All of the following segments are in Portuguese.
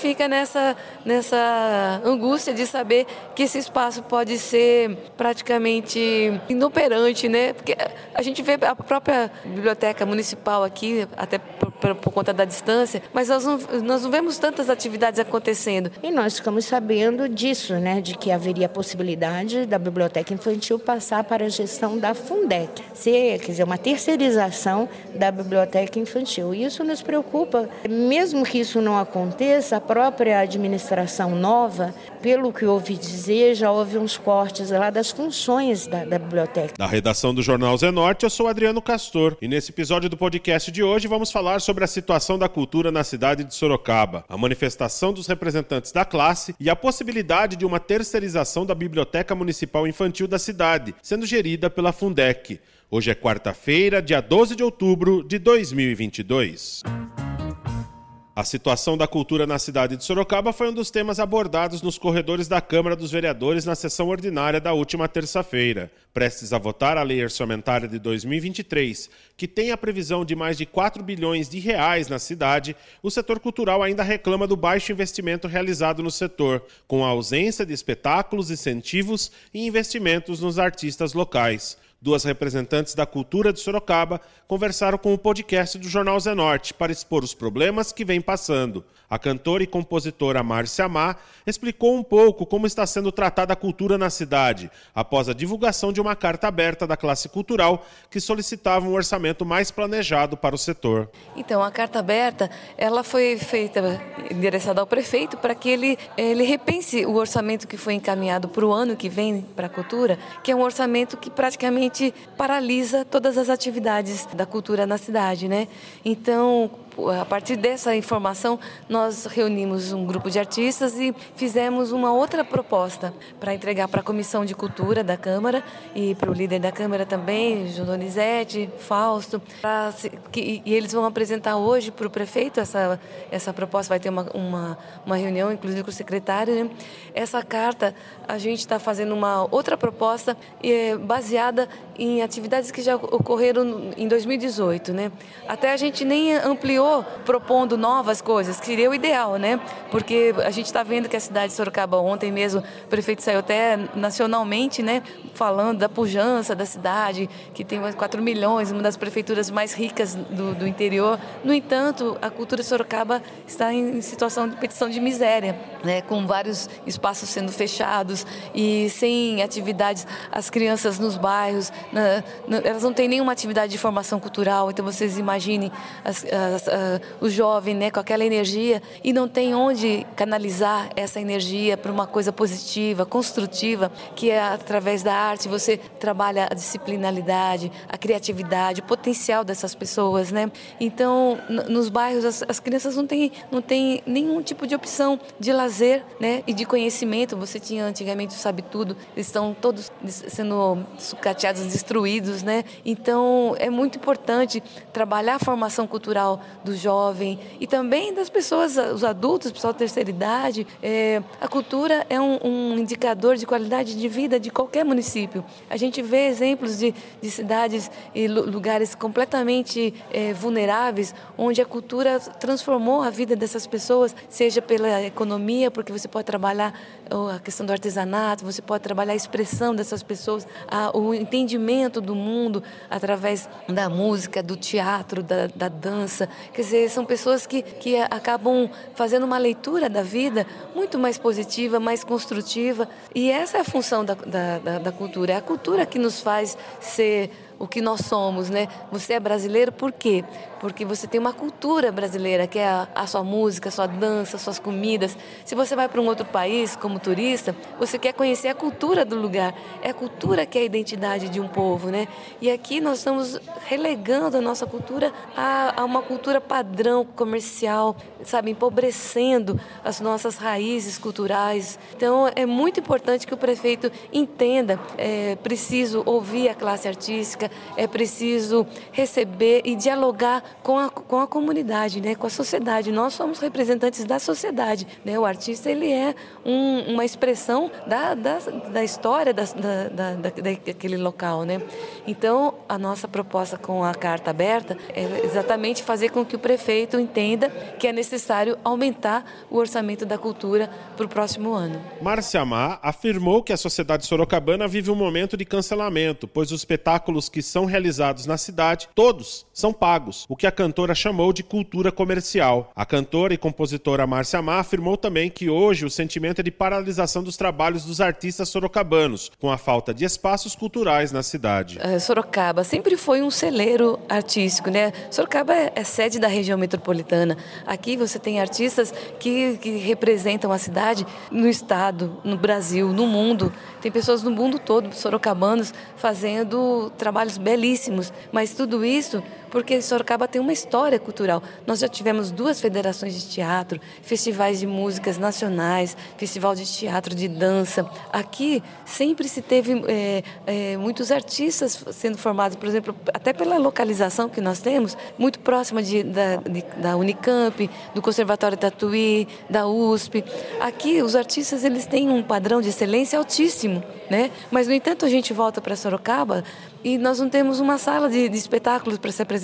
fica nessa, nessa angústia de saber que esse espaço pode ser praticamente inoperante, né? Porque a gente vê a própria biblioteca municipal aqui, até por, por, por conta da distância, mas nós não, nós não vemos tantas atividades acontecendo. E nós ficamos sabendo disso, né? De que haveria a possibilidade da biblioteca infantil passar para a gestão da Fundec, ser, quer dizer, uma terceirização da biblioteca infantil. Isso nos preocupa, mesmo que isso não aconteça, a própria administração nova, pelo que ouvi dizer, já houve uns cortes lá das funções da, da biblioteca. Da redação do Jornal Zenorte, eu sou Adriano Castor e nesse episódio do podcast de hoje vamos falar sobre a situação da cultura na cidade de Sorocaba, a manifestação dos representantes da classe e a possibilidade de uma terceirização da Biblioteca Municipal Infantil da cidade, sendo gerida pela Fundec. Hoje é quarta-feira, dia 12 de outubro de 2022. A situação da cultura na cidade de Sorocaba foi um dos temas abordados nos corredores da Câmara dos Vereadores na sessão ordinária da última terça-feira. Prestes a votar a lei orçamentária de 2023, que tem a previsão de mais de 4 bilhões de reais na cidade, o setor cultural ainda reclama do baixo investimento realizado no setor, com a ausência de espetáculos, incentivos e investimentos nos artistas locais. Duas representantes da cultura de Sorocaba conversaram com o podcast do Jornal Zenorte para expor os problemas que vem passando. A cantora e compositora Márcia Má explicou um pouco como está sendo tratada a cultura na cidade, após a divulgação de uma carta aberta da classe cultural que solicitava um orçamento mais planejado para o setor. Então, a carta aberta, ela foi feita, endereçada ao prefeito para que ele, ele repense o orçamento que foi encaminhado para o ano que vem para a cultura, que é um orçamento que praticamente paralisa todas as atividades da cultura na cidade, né? Então, a partir dessa informação, nós reunimos um grupo de artistas e fizemos uma outra proposta para entregar para a Comissão de Cultura da Câmara e para o líder da Câmara também, João Donizete, Fausto, pra, que, e eles vão apresentar hoje para o prefeito essa, essa proposta, vai ter uma, uma, uma reunião, inclusive com o secretário. Né? Essa carta, a gente está fazendo uma outra proposta é, baseada em atividades que já ocorreram em 2018. Né? Até a gente nem ampliou propondo novas coisas, que seria o ideal, né? Porque a gente está vendo que a cidade de Sorocaba, ontem mesmo, o prefeito saiu até nacionalmente, né? Falando da pujança da cidade, que tem 4 milhões, uma das prefeituras mais ricas do, do interior. No entanto, a cultura de Sorocaba está em situação de petição de miséria, né? Com vários espaços sendo fechados e sem atividades. As crianças nos bairros, na, na, elas não têm nenhuma atividade de formação cultural, então vocês imaginem as, as, uh, o jovem né, com aquela energia e não tem onde canalizar essa energia para uma coisa positiva, construtiva, que é através da arte você trabalha a disciplinaridade, a criatividade, o potencial dessas pessoas. Né? Então, nos bairros, as, as crianças não têm, não têm nenhum tipo de opção de lazer né, e de conhecimento. Você tinha antigamente o Sabe Tudo, estão todos sendo sucateados, destruídos. Né? Então, é muito importante trabalhar a formação cultural do jovem e também das pessoas, os adultos, pessoal da terceira idade. É, a cultura é um, um, indicador de qualidade de vida de qualquer município. A gente vê exemplos de, de cidades e lugares completamente é, vulneráveis, onde a cultura transformou a vida dessas pessoas, seja pela economia, porque você pode trabalhar a questão do artesanato, você pode trabalhar a expressão dessas pessoas, a, o entendimento do mundo através da música, do teatro, da, da dança. Quer dizer, são pessoas que, que acabam fazendo uma leitura da vida muito mais positiva, mais construtiva. E essa é a função da, da, da, da cultura. É a cultura que nos faz ser o que nós somos, né? Você é brasileiro por quê? Porque você tem uma cultura brasileira, que é a, a sua música, a sua dança, suas comidas. Se você vai para um outro país como turista, você quer conhecer a cultura do lugar. É a cultura que é a identidade de um povo, né? E aqui nós estamos relegando a nossa cultura a, a uma cultura padrão comercial, sabe, empobrecendo as nossas raízes culturais. Então é muito importante que o prefeito entenda, é preciso ouvir a classe artística, é preciso receber e dialogar com a, com a comunidade, né? com a sociedade. Nós somos representantes da sociedade. Né? O artista ele é um, uma expressão da, da, da história da, da, da, daquele local. Né? Então, a nossa proposta com a carta aberta é exatamente fazer com que o prefeito entenda que é necessário aumentar o orçamento da cultura para o próximo ano. Márcia Má afirmou que a sociedade sorocabana vive um momento de cancelamento, pois os espetáculos que são realizados na cidade, todos são pagos, o que a cantora chamou de cultura comercial. A cantora e compositora Márcia Má afirmou também que hoje o sentimento é de paralisação dos trabalhos dos artistas sorocabanos, com a falta de espaços culturais na cidade. Uh, Sorocaba sempre foi um celeiro artístico, né? Sorocaba é, é sede da região metropolitana. Aqui você tem artistas que, que representam a cidade no estado, no Brasil, no mundo. Tem pessoas no mundo todo, sorocabanos, fazendo trabalhos belíssimos. Mas tudo isso porque Sorocaba tem uma história cultural. Nós já tivemos duas federações de teatro, festivais de músicas nacionais, festival de teatro, de dança. Aqui sempre se teve é, é, muitos artistas sendo formados, por exemplo, até pela localização que nós temos, muito próxima de, da, de, da Unicamp, do Conservatório Tatuí, da USP. Aqui os artistas eles têm um padrão de excelência altíssimo, né? Mas no entanto a gente volta para Sorocaba e nós não temos uma sala de, de espetáculos para se apresentar,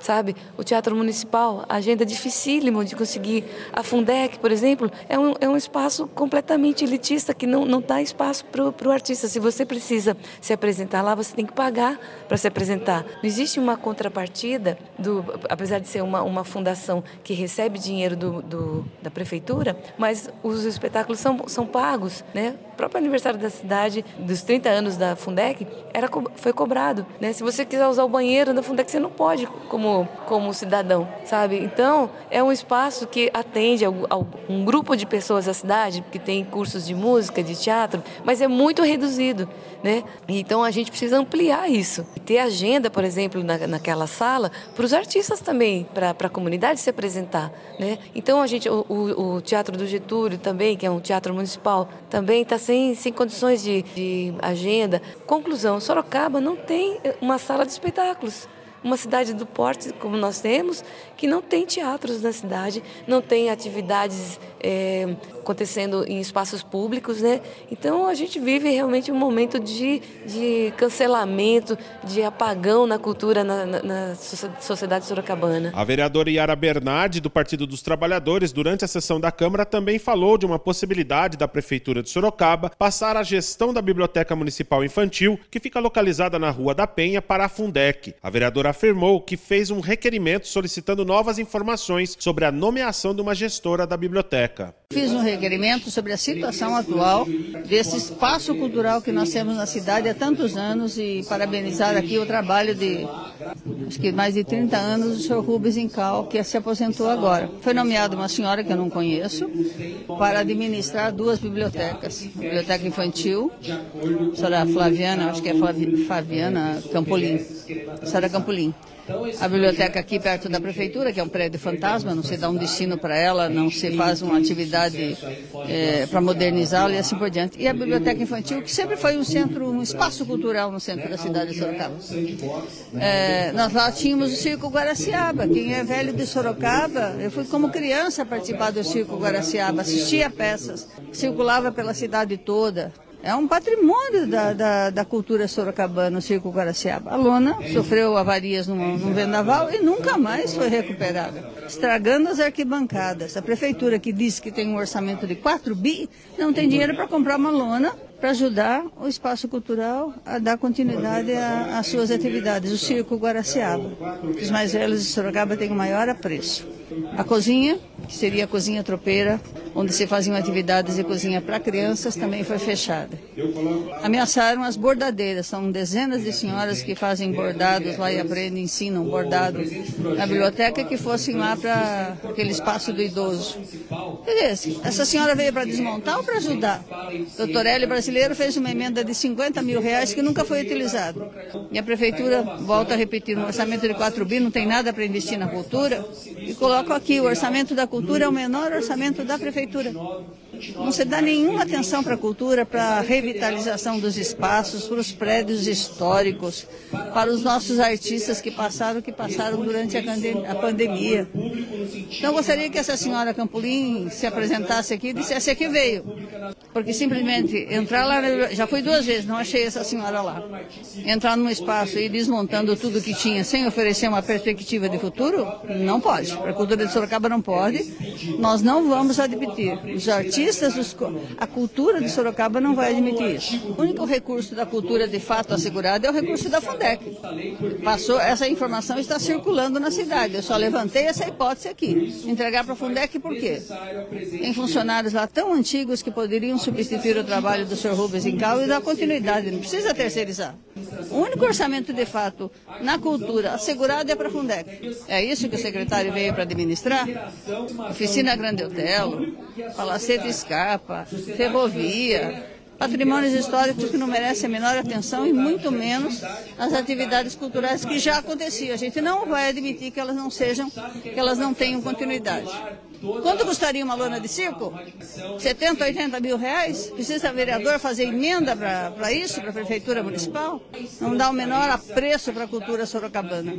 sabe? O Teatro Municipal, a agenda é dificílimo de conseguir. A Fundec, por exemplo, é um, é um espaço completamente elitista que não, não dá espaço para o artista. Se você precisa se apresentar lá, você tem que pagar para se apresentar. Não existe uma contrapartida, do, apesar de ser uma, uma fundação que recebe dinheiro do, do da prefeitura, mas os espetáculos são, são pagos, né? Próprio aniversário da cidade, dos 30 anos da Fundec, era, foi cobrado. Né? Se você quiser usar o banheiro da Fundec, você não pode como, como cidadão, sabe? Então, é um espaço que atende a, a um grupo de pessoas da cidade, que tem cursos de música, de teatro, mas é muito reduzido. Né? Então, a gente precisa ampliar isso. Ter agenda, por exemplo, na, naquela sala, para os artistas também, para a comunidade se apresentar. Né? Então, a gente, o, o, o Teatro do Getúlio também, que é um teatro municipal, também está sem, sem condições de, de agenda. Conclusão, Sorocaba não tem uma sala de espetáculos uma cidade do porte como nós temos, que não tem teatros na cidade, não tem atividades é, acontecendo em espaços públicos, né? Então a gente vive realmente um momento de, de cancelamento, de apagão na cultura na, na, na sociedade sorocabana. A vereadora Yara Bernardi, do Partido dos Trabalhadores, durante a sessão da Câmara, também falou de uma possibilidade da Prefeitura de Sorocaba passar a gestão da Biblioteca Municipal Infantil, que fica localizada na Rua da Penha, para a Fundec. A vereadora afirmou que fez um requerimento solicitando novas informações sobre a nomeação de uma gestora da biblioteca. Fiz um requerimento sobre a situação atual desse espaço cultural que nós temos na cidade há tantos anos e parabenizar aqui o trabalho de acho que mais de 30 anos do senhor Rubens Incal, que se aposentou agora. Foi nomeada uma senhora que eu não conheço para administrar duas bibliotecas, a biblioteca infantil, a senhora Flaviana, acho que é Flaviana Campolim, a senhora Campolim a biblioteca aqui perto da prefeitura, que é um prédio fantasma, não se dá um destino para ela, não se faz uma atividade é, para modernizá-la e assim por diante. E a biblioteca infantil, que sempre foi um centro, um espaço cultural no centro da cidade de Sorocaba. É, nós lá tínhamos o Circo Guaraciaba. Quem é velho de Sorocaba, eu fui como criança participar do Circo Guaraciaba, assistia peças, circulava pela cidade toda. É um patrimônio da, da, da, cultura sorocabana, o Circo Guaraciaba. A lona sofreu avarias num, num vendaval e nunca mais foi recuperada, estragando as arquibancadas. A prefeitura que diz que tem um orçamento de 4 bi, não tem dinheiro para comprar uma lona para ajudar o espaço cultural a dar continuidade às suas atividades. O Circo Guaraciaba. Os mais velhos de Sorocaba têm o maior apreço. A cozinha, que seria a cozinha tropeira, onde se faziam atividades de cozinha para crianças, também foi fechada. Ameaçaram as bordadeiras, são dezenas de senhoras que fazem bordados lá e aprendem, ensinam bordado na biblioteca, que fossem lá para aquele espaço do idoso. Beleza, essa senhora veio para desmontar ou para ajudar? Doutor Hélio Brasileiro fez uma emenda de 50 mil reais que nunca foi utilizado. E a prefeitura volta a repetir, um orçamento de 4 bi não tem nada para investir na cultura, e coloca aqui o orçamento da cultura é o menor orçamento da prefeitura. Não se dá nenhuma atenção para a cultura, para a revitalização dos espaços, para os prédios históricos, para os nossos artistas que passaram, que passaram durante a pandemia. Então, gostaria que essa senhora Campolim se apresentasse aqui e dissesse que veio. Porque simplesmente entrar lá, já fui duas vezes, não achei essa senhora lá. Entrar num espaço e desmontando tudo que tinha sem oferecer uma perspectiva de futuro, não pode. Para a cultura de Sorocaba não pode. Nós não vamos admitir. Os artistas, os, a cultura de Sorocaba não vai admitir isso. O único recurso da cultura de fato assegurado é o recurso da Fundec. Passou, essa informação está circulando na cidade. Eu só levantei essa hipótese aqui. Entregar para a Fundec por quê? Tem funcionários lá tão antigos que poderiam substituir o trabalho do Sr. Rubens Incal e dar continuidade. Não precisa terceirizar. O único orçamento de fato na cultura assegurado é para a Fundec. É isso que o secretário veio para administrar? Oficina Grande Otelo, Palacete Escapa, Ferrovia, patrimônios históricos que não merecem a menor atenção e muito menos as atividades culturais que já aconteciam. A gente não vai admitir que elas não sejam, que elas não tenham continuidade. Quanto custaria uma lona de circo? 70, 80 mil reais? Precisa o vereador fazer emenda para isso, para a Prefeitura Municipal? Não dá o menor apreço para a cultura sorocabana.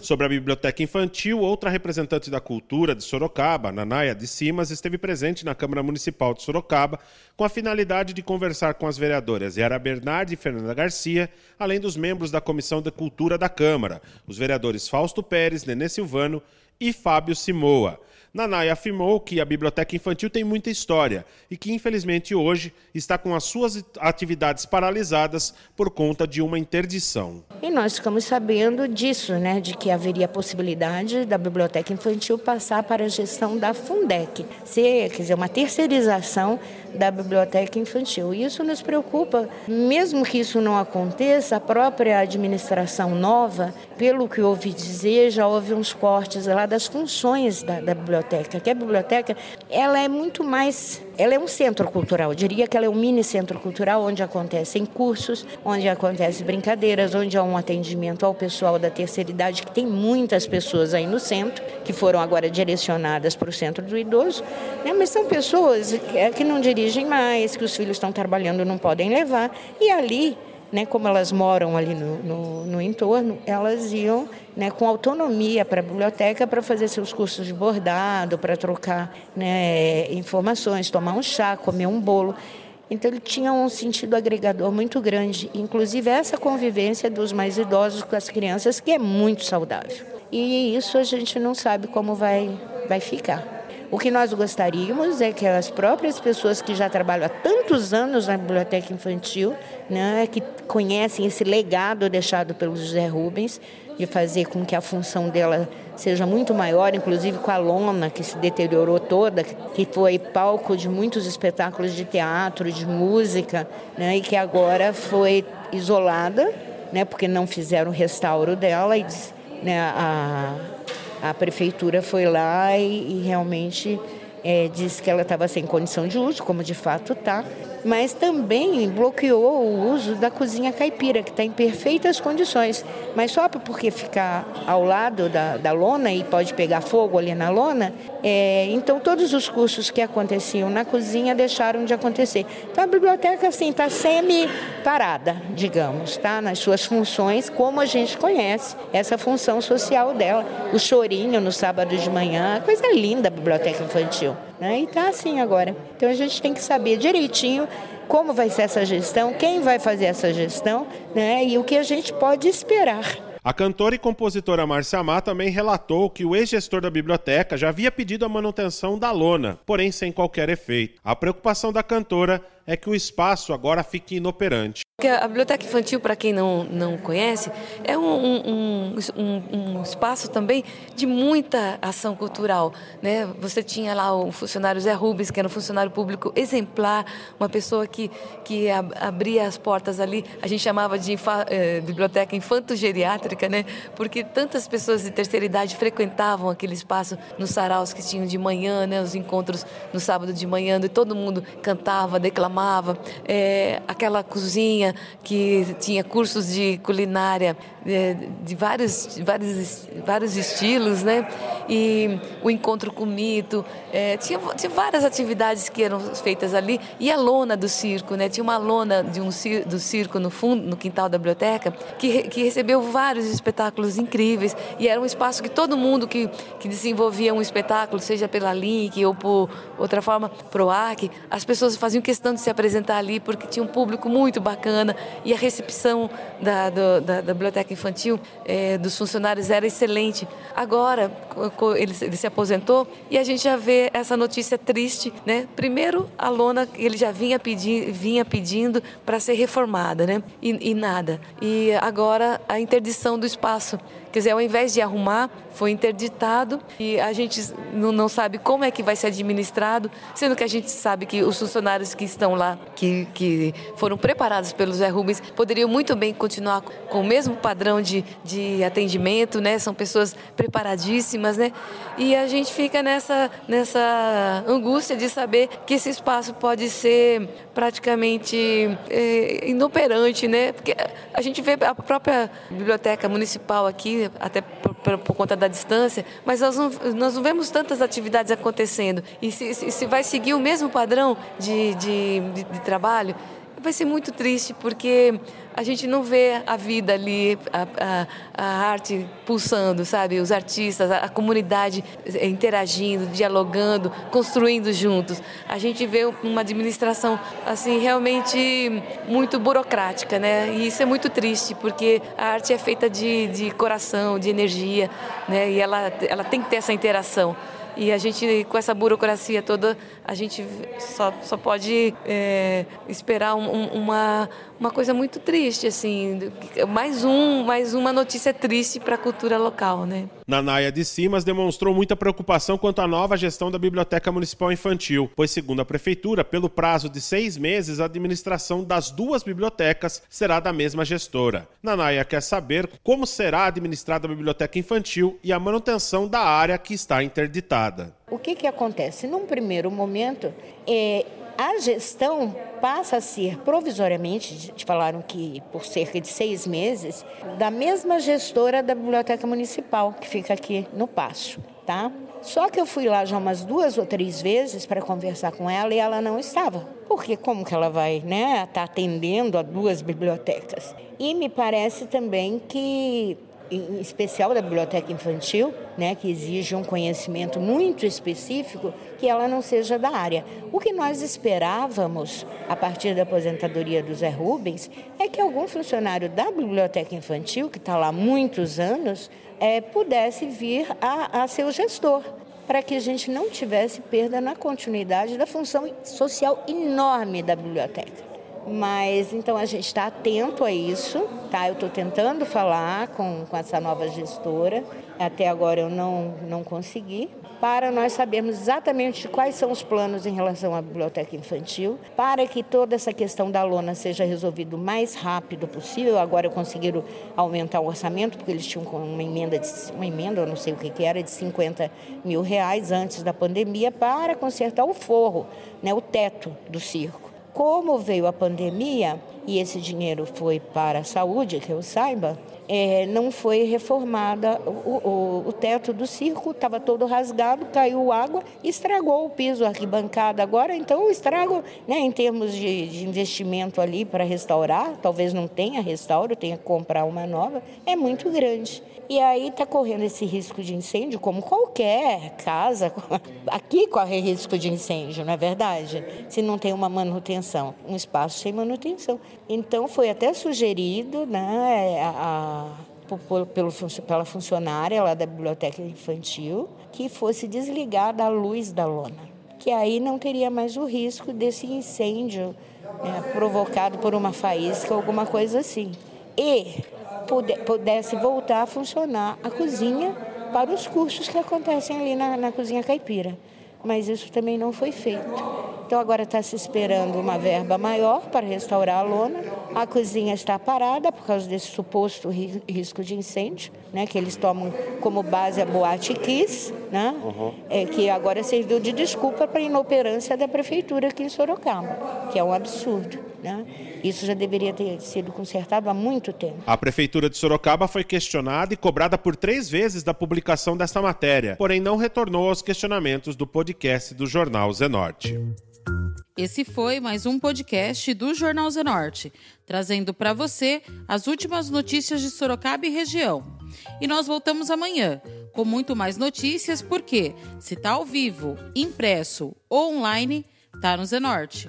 Sobre a Biblioteca Infantil, outra representante da cultura de Sorocaba, Nanaia de Simas, esteve presente na Câmara Municipal de Sorocaba com a finalidade de conversar com as vereadoras Yara Bernardi e Fernanda Garcia, além dos membros da Comissão de Cultura da Câmara, os vereadores Fausto Pérez, Nenê Silvano e Fábio Simoa. Nanai afirmou que a biblioteca infantil tem muita história e que, infelizmente, hoje está com as suas atividades paralisadas por conta de uma interdição. E nós ficamos sabendo disso, né, de que haveria a possibilidade da biblioteca infantil passar para a gestão da Fundec, ser, quer dizer, uma terceirização da biblioteca infantil. Isso nos preocupa, mesmo que isso não aconteça, a própria administração nova, pelo que ouvi dizer, já houve uns cortes lá das funções da, da biblioteca, que a biblioteca ela é muito mais ela é um centro cultural, eu diria que ela é um mini centro cultural onde acontecem cursos, onde acontecem brincadeiras, onde há um atendimento ao pessoal da terceira idade, que tem muitas pessoas aí no centro, que foram agora direcionadas para o centro do idoso, né? mas são pessoas que não dirigem mais, que os filhos estão trabalhando não podem levar, e ali né, como elas moram ali no, no, no entorno, elas iam né, com autonomia para a biblioteca para fazer seus cursos de bordado, para trocar né, informações, tomar um chá, comer um bolo. Então ele tinha um sentido agregador muito grande, inclusive essa convivência dos mais idosos com as crianças, que é muito saudável. E isso a gente não sabe como vai, vai ficar. O que nós gostaríamos é que as próprias pessoas que já trabalham há tantos anos na biblioteca infantil, né, que conhecem esse legado deixado pelo José Rubens, de fazer com que a função dela seja muito maior, inclusive com a lona que se deteriorou toda, que foi palco de muitos espetáculos de teatro, de música, né, e que agora foi isolada, né, porque não fizeram o restauro dela e né, a, a prefeitura foi lá e, e realmente é, disse que ela estava sem condição de uso, como de fato está, mas também bloqueou o uso da cozinha caipira, que está em perfeitas condições. Mas só porque ficar ao lado da, da lona e pode pegar fogo ali na lona, é, então todos os cursos que aconteciam na cozinha deixaram de acontecer. Então a biblioteca assim está semi-parada, digamos, tá? nas suas funções, como a gente conhece essa função social dela. O chorinho no sábado de manhã, coisa linda a biblioteca infantil. Né? E está assim agora. Então a gente tem que saber direitinho como vai ser essa gestão, quem vai fazer essa gestão né? e o que a gente pode esperar. A cantora e compositora Márcia Má também relatou que o ex-gestor da biblioteca já havia pedido a manutenção da lona, porém sem qualquer efeito. A preocupação da cantora é que o espaço agora fique inoperante. A biblioteca infantil, para quem não, não conhece, é um, um, um, um, espaço também de muita ação cultural. Né? Você tinha lá o funcionário Zé Rubens, que era um funcionário público exemplar, uma pessoa que, que abria as portas ali, a gente chamava de eh, biblioteca infanto-geriátrica, né? porque tantas pessoas de terceira idade frequentavam aquele espaço nos saraus que tinham de manhã, né? os encontros no sábado de manhã, e todo mundo cantava, declamava. É, aquela cozinha que tinha cursos de culinária de vários, vários, vários estilos, né? E o encontro com o mito, é, tinha, tinha várias atividades que eram feitas ali e a lona do circo, né? Tinha uma lona de um do circo no fundo, no quintal da biblioteca, que, que recebeu vários espetáculos incríveis e era um espaço que todo mundo que, que desenvolvia um espetáculo, seja pela Link ou por outra forma, PROAC, as pessoas faziam questão de se apresentar ali porque tinha um público muito bacana e a recepção da, do, da, da biblioteca infantil é, dos funcionários era excelente. Agora, ele, ele se aposentou e a gente já vê essa notícia triste, né? Primeiro, a lona ele já vinha, pedi, vinha pedindo para ser reformada, né? E, e nada. E agora a interdição do espaço. Quer dizer, ao invés de arrumar, foi interditado e a gente não, sabe como é que vai ser administrado, sendo que a gente sabe que os funcionários que estão lá, que, que foram preparados pelos Zé Rubens, poderiam muito bem continuar com o mesmo padrão de, de atendimento, né? São pessoas preparadíssimas, né? E a gente fica nessa, nessa angústia de saber que esse espaço pode ser praticamente é, inoperante, né? Porque a gente vê a própria biblioteca municipal aqui, até por, por, por conta da distância, mas nós não, nós não vemos tantas atividades acontecendo. E se, se, se vai seguir o mesmo padrão de, de, de, de trabalho, vai ser muito triste porque a gente não vê a vida ali, a, a, a arte pulsando, sabe? Os artistas, a, a, comunidade interagindo, dialogando, construindo juntos. A gente vê uma administração assim realmente muito burocrática, né? E isso é muito triste porque a arte é feita de, de coração, de energia, né? E ela, ela tem que ter essa interação. E a gente, com essa burocracia toda, a gente só, só pode é, esperar um, uma, uma coisa muito triste, assim, mais um, mais uma notícia triste para a cultura local, né? Nanaia de Simas demonstrou muita preocupação quanto à nova gestão da Biblioteca Municipal Infantil, pois, segundo a Prefeitura, pelo prazo de seis meses, a administração das duas bibliotecas será da mesma gestora. Nanaia quer saber como será administrada a Biblioteca Infantil e a manutenção da área que está interditada. O que, que acontece? Num primeiro momento, é, a gestão passa a ser provisoriamente, te falaram que por cerca de seis meses, da mesma gestora da Biblioteca Municipal, que fica aqui no Passo, tá? Só que eu fui lá já umas duas ou três vezes para conversar com ela e ela não estava. Porque como que ela vai, né, tá atendendo a duas bibliotecas? E me parece também que em especial da biblioteca infantil, né, que exige um conhecimento muito específico, que ela não seja da área. O que nós esperávamos, a partir da aposentadoria do Zé Rubens, é que algum funcionário da biblioteca infantil, que está lá há muitos anos, é, pudesse vir a, a ser o gestor para que a gente não tivesse perda na continuidade da função social enorme da biblioteca. Mas então a gente está atento a isso, tá? Eu estou tentando falar com, com essa nova gestora, até agora eu não, não consegui, para nós sabermos exatamente quais são os planos em relação à biblioteca infantil, para que toda essa questão da lona seja resolvida o mais rápido possível. Agora conseguiram aumentar o orçamento, porque eles tinham uma emenda, de, uma emenda, eu não sei o que, que era, de 50 mil reais antes da pandemia, para consertar o forro, né, o teto do circo. Como veio a pandemia e esse dinheiro foi para a saúde, que eu saiba, é, não foi reformada. O, o, o teto do circo estava todo rasgado, caiu água, estragou o piso, a arquibancada. Agora, então, o estrago, né, em termos de, de investimento ali para restaurar, talvez não tenha restauro, tenha que comprar uma nova, é muito grande. E aí está correndo esse risco de incêndio, como qualquer casa. Aqui corre risco de incêndio, não é verdade? Se não tem uma manutenção, um espaço sem manutenção. Então foi até sugerido, né, a, a, pelo, pela funcionária lá da biblioteca infantil, que fosse desligada a luz da lona, que aí não teria mais o risco desse incêndio né, provocado por uma faísca, alguma coisa assim. E pudesse voltar a funcionar a cozinha para os cursos que acontecem ali na, na cozinha caipira. Mas isso também não foi feito. Então agora está se esperando uma verba maior para restaurar a lona. A cozinha está parada por causa desse suposto risco de incêndio, né? Que eles tomam como base a boate Kiss, né? Uhum. É, que agora serviu de desculpa para a inoperância da prefeitura aqui em Sorocaba, que é um absurdo. Né? Isso já deveria ter sido consertado há muito tempo. A Prefeitura de Sorocaba foi questionada e cobrada por três vezes da publicação desta matéria, porém não retornou aos questionamentos do podcast do Jornal Zenorte. Esse foi mais um podcast do Jornal Zenorte, trazendo para você as últimas notícias de Sorocaba e região. E nós voltamos amanhã com muito mais notícias, porque se está ao vivo, impresso ou online, está no Zenorte.